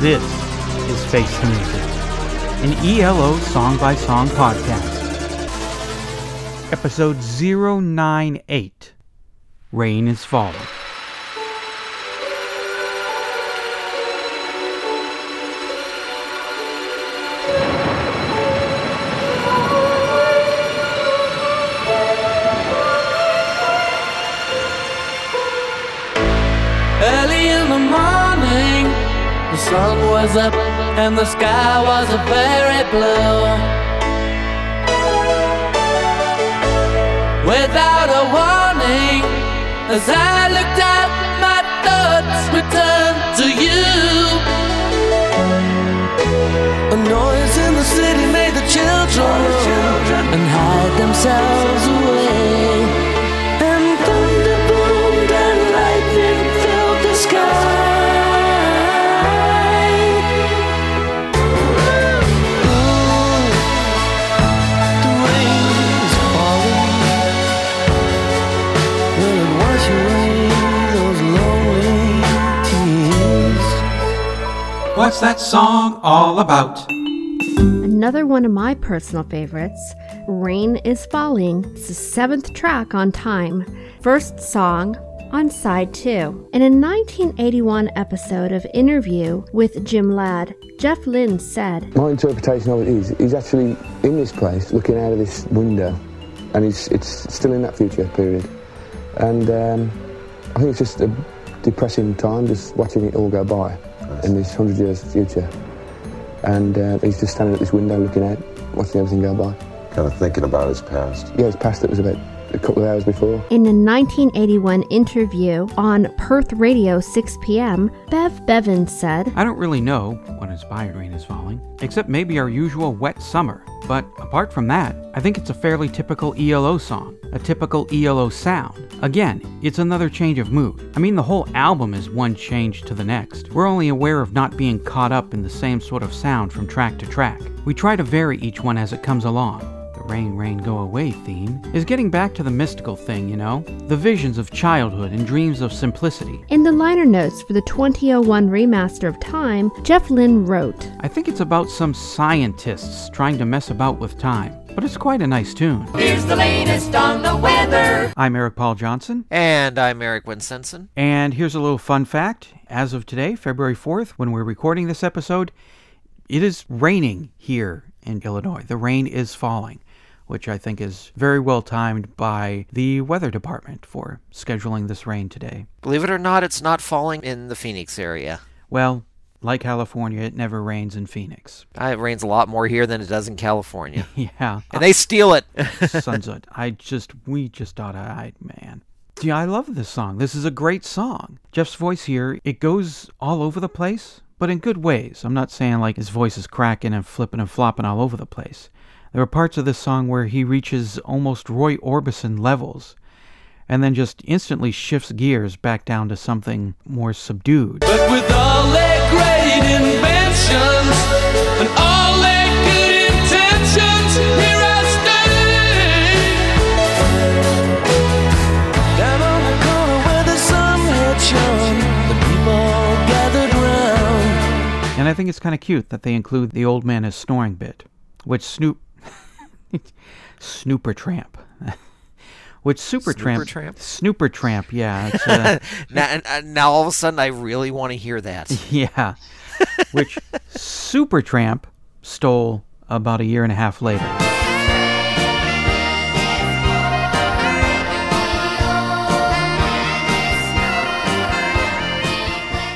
This is Face the Music, an ELO song by song podcast. Episode 098 Rain is Falling. Early in the morning, sun was up and the sky was a very blue. Without a warning, as I looked out, my thoughts returned to you. A noise in the city made the children and hide themselves away. What's that song all about? Another one of my personal favorites, Rain is Falling. It's the seventh track on Time, first song on side two. In a 1981 episode of Innerview with Jim Ladd, Jeff Lynne said, My interpretation of it is he's actually in this place, looking out of this window, and he's it's still in that future period. And um, I think it's just a depressing time, just watching it all go by in this hundred years future. And uh, he's just standing at this window, looking out, watching everything go by. kind of thinking about his past. Yeah, his past that was about a couple of hours before. In a 1981 interview on Perth Radio 6PR, Bev Bevan said, I don't really know what inspired Rain is Falling, except maybe our usual wet summer. But apart from that, I think it's a fairly typical ELO song, a typical ELO sound. Again, it's another change of mood. I mean, the whole album is one change to the next. We're only aware of not being caught up in the same sort of sound from track to track. We try to vary each one as it comes along. The Rain, Rain, Go Away theme is getting back to the mystical thing, you know? The visions of childhood and dreams of simplicity. In the liner notes for the 2001 remaster of Time, Jeff Lynne wrote, I think it's about some scientists trying to mess about with time, but it's quite a nice tune. Here's the latest on the weather. I'm Eric Paul Johnson, And I'm Eric Winsenson. and here's a little fun fact. As of today, February 4th, when we're recording this episode, it is raining here in Illinois. The rain is falling, which I think is very well timed by the weather department for scheduling this rain today. Believe it or not, it's not falling in the Phoenix area. Well, like California, it never rains in Phoenix. Uh, It rains a lot more here than it does in California. Yeah. and they steal it. Sons of I just we just ought to hide, man. Yeah, I love this song. This is a great song. Jeff's voice here, it goes all over the place, but in good ways. I'm not saying like his voice is cracking and flipping and flopping all over the place. There are parts of this song where he reaches almost Roy Orbison levels and then just instantly shifts gears back down to something more subdued. But with all their great inventions and all their good intentions, here I. Down on the corner where the sun had shone, the people gathered round. And I think it's kind of cute that they include the old man as snoring bit, which Snoop, Snooper Tramp, which Supertramp, Snooper Tramp? Snooper Tramp, yeah, uh, now, and now all of a sudden, I really want to hear that. yeah, which Supertramp stole about a year and a half later.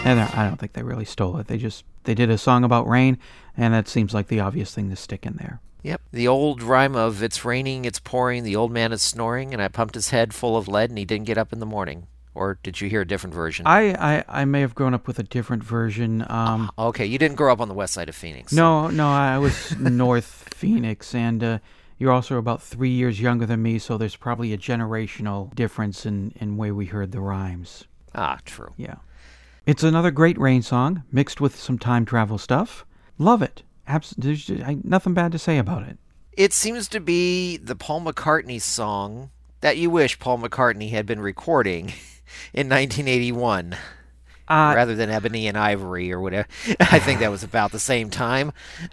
And I I don't think they really stole it. They just they did a song about rain, and that seems like the obvious thing to stick in there. Yep. The old rhyme of it's raining, it's pouring, the old man is snoring, and I pumped his head full of lead and he didn't get up in the morning. Or did you hear a different version? I, I, I may have grown up with a different version. Um, okay, you didn't grow up on the west side of Phoenix. no, no, I was North Phoenix, and uh, you're also about three years younger than me, so there's probably a generational difference in in way we heard the rhymes. Ah, true. Yeah, it's another great rain song mixed with some time travel stuff. Love it. Abs- there's just, I, nothing bad to say about it. It seems to be the Paul McCartney song that you wish Paul McCartney had been recording in 1981. Uh, rather than Ebony and Ivory or whatever. I think that was about the same time.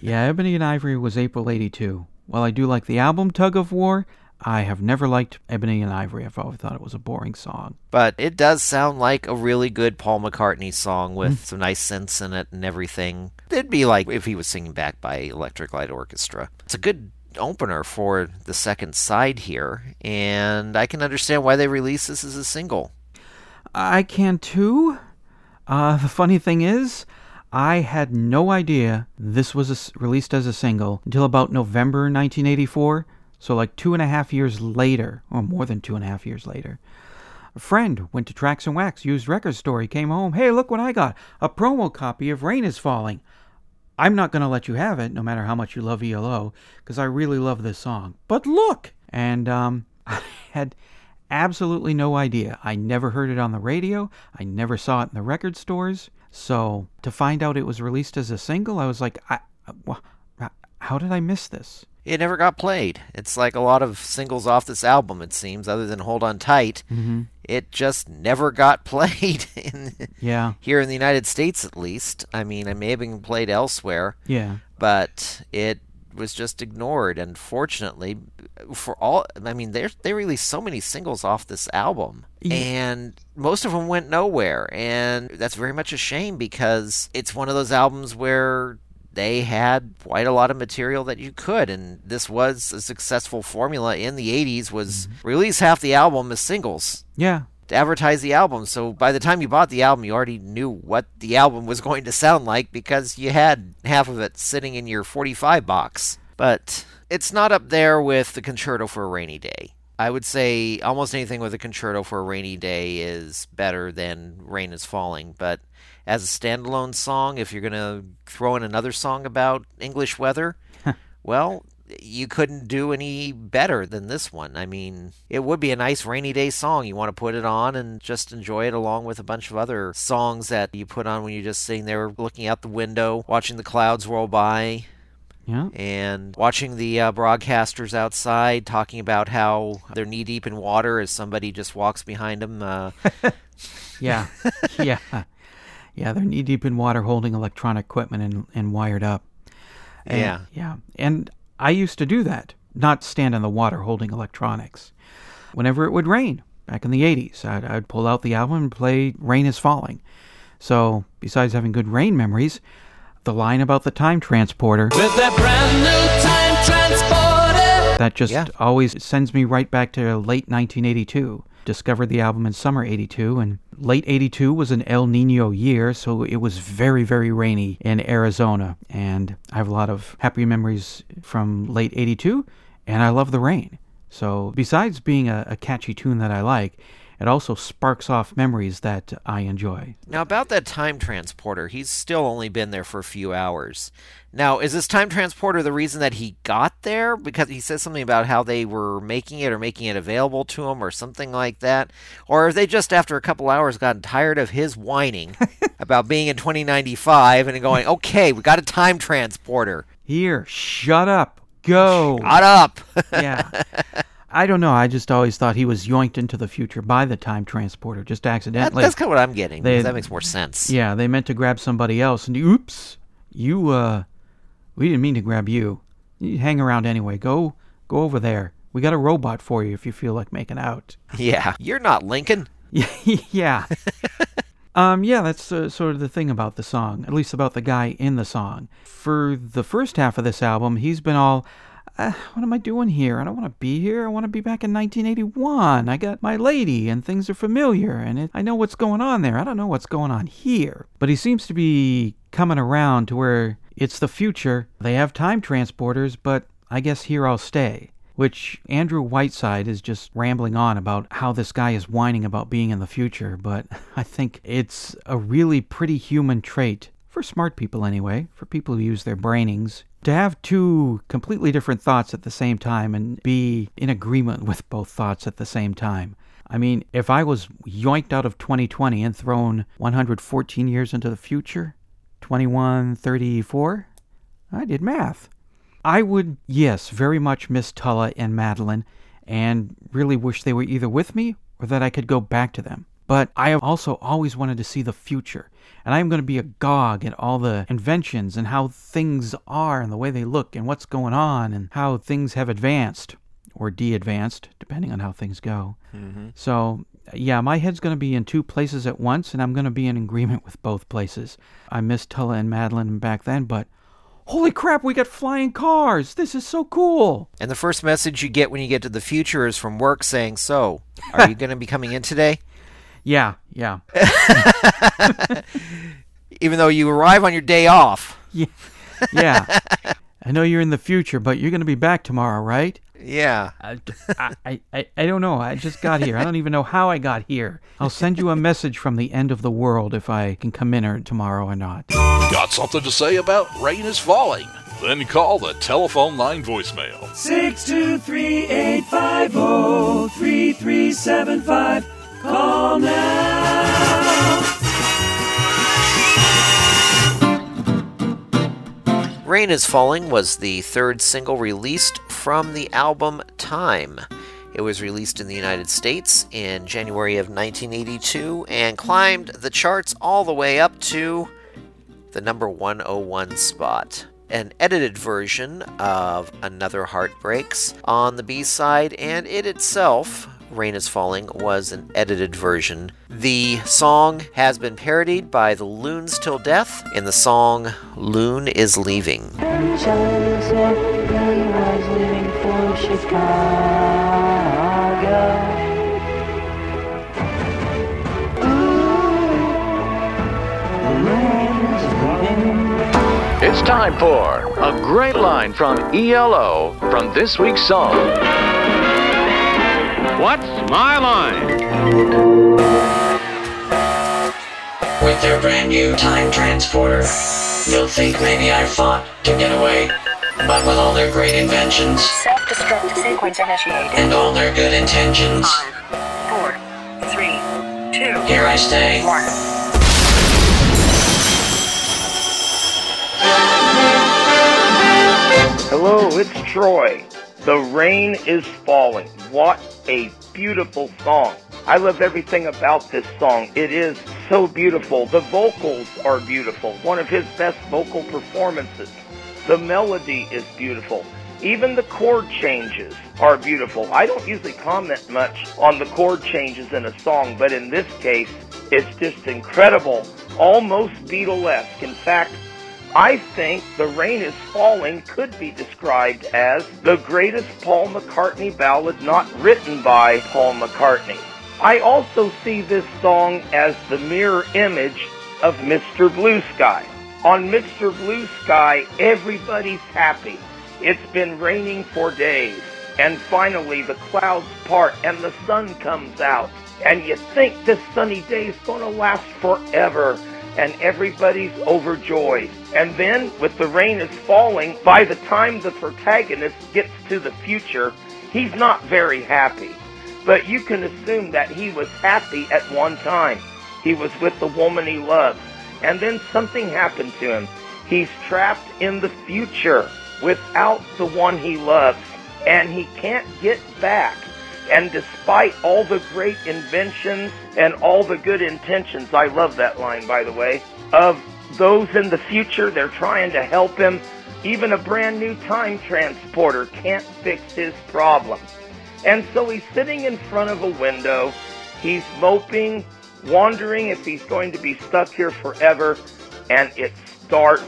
yeah, Ebony and Ivory was April 82. While I do like the album Tug of War, I have never liked Ebony and Ivory. I've always thought it was a boring song. But it does sound like a really good Paul McCartney song with some nice synths in it and everything. It'd be like if he was singing back by Electric Light Orchestra. It's a good opener for the second side here, and I can understand why they released this as a single. I can too. Uh, the funny thing is, I had no idea this was a released as a single until about November 1984. So, like two and a half years later, or more than two and a half years later. A friend went to Tracks and Wax, used record store. He came home. Hey, look what I got a promo copy of Rain is Falling. I'm not going to let you have it, no matter how much you love ELO, because I really love this song. But look! And um, I had absolutely no idea. I never heard it on the radio, I never saw it in the record stores. So to find out it was released as a single, I was like, I, how did I miss this? It never got played. It's like a lot of singles off this album, it seems, other than Hold On Tight. Mm-hmm. It just never got played. In, yeah. Here in the United States, at least. I mean, it may have been played elsewhere. Yeah. But it was just ignored. And fortunately, for all, I mean, they they released so many singles off this album, yeah. and most of them went nowhere. And that's very much a shame because it's one of those albums where they had quite a lot of material that you could and this was a successful formula in the 80s was mm-hmm. release half the album as singles. Yeah. To advertise the album. So by the time you bought the album you already knew what the album was going to sound like because you had half of it sitting in your 45 box. But it's not up there with the concerto for a rainy day I would say almost anything with a concerto for a rainy day is better than Rain is Falling, but as a standalone song, if you're going to throw in another song about English weather, well, you couldn't do any better than this one. I mean, it would be a nice rainy day song. You want to put it on and just enjoy it along with a bunch of other songs that you put on when you're just sitting there looking out the window, watching the clouds roll by. Yeah. And watching the uh, broadcasters outside talking about how they're knee deep in water as somebody just walks behind them. Uh, yeah. yeah. Yeah, they're knee deep in water holding electronic equipment and, and wired up. And, yeah. Yeah. And I used to do that, not stand in the water holding electronics. Whenever it would rain back in the 80s, I'd, I'd pull out the album and play Rain is Falling. So, besides having good rain memories, the line about the time transporter. With that brand new time transporter! That just yeah. always sends me right back to late 1982 discovered the album in summer 82 and late 82 was an El Nino year so it was very very rainy in Arizona and I have a lot of happy memories from late 82 and I love the rain. So besides being a, a catchy tune that I like, it also sparks off memories that I enjoy. Now, about that time transporter, he's still only been there for a few hours. Now, is this time transporter the reason that he got there? Because he says something about how they were making it or making it available to him or something like that? Or have they just, after a couple hours, gotten tired of his whining about being in 2095 and going, okay, we got a time transporter? Here, shut up. Go. Shut up. yeah. I don't know. I just always thought he was yoinked into the future by the time transporter, just accidentally. That, that's kind of what I'm getting. They, that makes more sense. Yeah, they meant to grab somebody else, and oops, you. uh We didn't mean to grab you. You hang around anyway. Go, go over there. We got a robot for you if you feel like making out. Yeah, you're not Lincoln. yeah. um, yeah, that's uh, sort of the thing about the song, at least about the guy in the song. For the first half of this album, he's been all, uh, what am I doing here? I don't want to be here. I want to be back in 1981. I got my lady, and things are familiar, and it, I know what's going on there. I don't know what's going on here. But he seems to be coming around to where it's the future. They have time transporters, but I guess here I'll stay. Which Andrew Whiteside is just rambling on about how this guy is whining about being in the future, but I think it's a really pretty human trait for smart people anyway, for people who use their brainings, to have two completely different thoughts at the same time and be in agreement with both thoughts at the same time. I mean, if I was yoinked out of 2020 and thrown 114 years into the future, 2134, I did math. I would, yes, very much miss Tulla and Madeline and really wish they were either with me or that I could go back to them. But I have also always wanted to see the future. And I'm going to be agog at all the inventions and how things are and the way they look and what's going on and how things have advanced or de advanced, depending on how things go. Mm-hmm. So, yeah, my head's going to be in two places at once, and I'm going to be in agreement with both places. I missed Tulla and Madeline back then, but holy crap, we got flying cars! This is so cool! And the first message you get when you get to the future is from work saying, So, are you going to be coming in today? Yeah, yeah. Even though you arrive on your day off. Yeah. yeah. I know you're in the future, but you're going to be back tomorrow, right? Yeah. I, I, I, I don't know. I just got here. I don't even know how I got here. I'll send you a message from the end of the world if I can come in or tomorrow or not. Got something to say about Rain is Falling? Then call the telephone line voicemail. 623-850-3375. Call now. Rain is Falling was the third single released from the album Time. It was released in the United States in January of 1982 and climbed the charts all the way up to the number 101 spot. An edited version of Another Heart Breaks on the B side, and it itself, Rain is Falling, was an edited version. The song has been parodied by the Loons Till Death in the song Loon is Leaving. It's time for a great line from ELO from this week's song. What's my line? With their brand new time transporter, you'll think maybe I fought to get away. But with all their great inventions Self-destruct sequence initiated. and all their good intentions, Five, four, three, two, here I stay. one. Hello, it's Troy. The rain is falling. What a beautiful song. I love everything about this song. It is so beautiful. The vocals are beautiful. One of his best vocal performances. The melody is beautiful. Even the chord changes are beautiful. I don't usually comment much on the chord changes in a song, but in this case, it's just incredible. Almost Beatlesque. In fact, I think The Rain is Falling could be described as the greatest Paul McCartney ballad not written by Paul McCartney. I also see this song as the mirror image of Mr. Blue Sky. On Mr. Blue Sky, everybody's happy. It's been raining for days. And finally, the clouds part and the sun comes out. And you think this sunny day is going to last forever and everybody's overjoyed. And then, with the rain is falling, by the time the protagonist gets to the future, he's not very happy. But you can assume that he was happy at one time. He was with the woman he loves. And then something happened to him. He's trapped in the future without the one he loves. And he can't get back. And despite all the great inventions and all the good intentions, I love that line, by the way, of those in the future, they're trying to help him. Even a brand new time transporter can't fix his problem. And so he's sitting in front of a window. He's moping, wondering if he's going to be stuck here forever. And it starts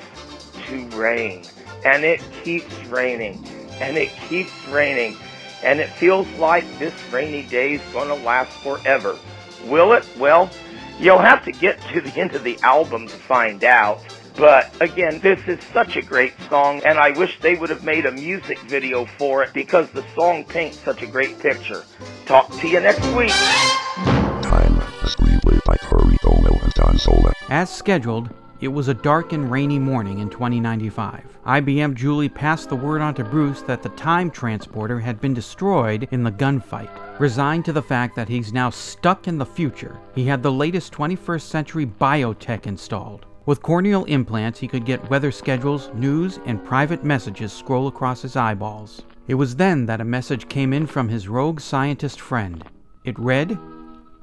to rain. And it keeps raining. And it keeps raining and it feels like this rainy day is going to last forever. Will it? Well, you'll have to get to the end of the album to find out. But again, this is such a great song, and I wish they would have made a music video for it because the song paints such a great picture. Talk to you next week. Time, a screenplay by Curry O'Mill and Don Sola. As scheduled, it was a dark and rainy morning in 2095. IBM Julie passed the word on to Bruce that the time transporter had been destroyed in the gunfight. Resigned to the fact that he's now stuck in the future, he had the latest 21st century biotech installed. With corneal implants, he could get weather schedules, news, and private messages scroll across his eyeballs. It was then that a message came in from his rogue scientist friend. It read,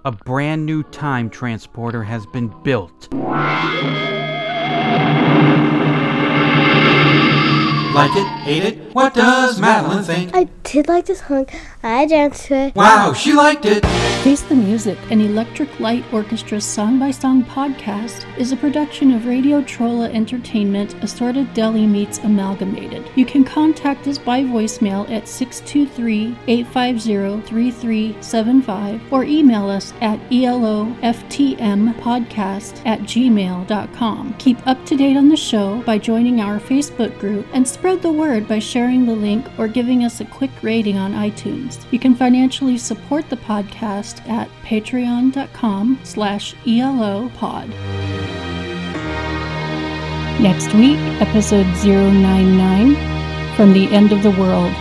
a brand new time transporter has been built. Thank you. Like it? Hate it? What does Madeline think? I did like this song. I danced to it. Wow, she liked it! Face the Music, an Electric Light Orchestra song by song podcast, is a production of Radio Trolla Entertainment, Assorted Deli Meats Amalgamated. You can contact us by voicemail at 623 850 3375 or email us at eloftmpodcast at gmail.com. Keep up to date on the show by joining our Facebook group and spread the word by sharing the link or giving us a quick rating on iTunes. You can financially support the podcast at patreon.com slash elopod. Next week, episode 099, From the End of the World.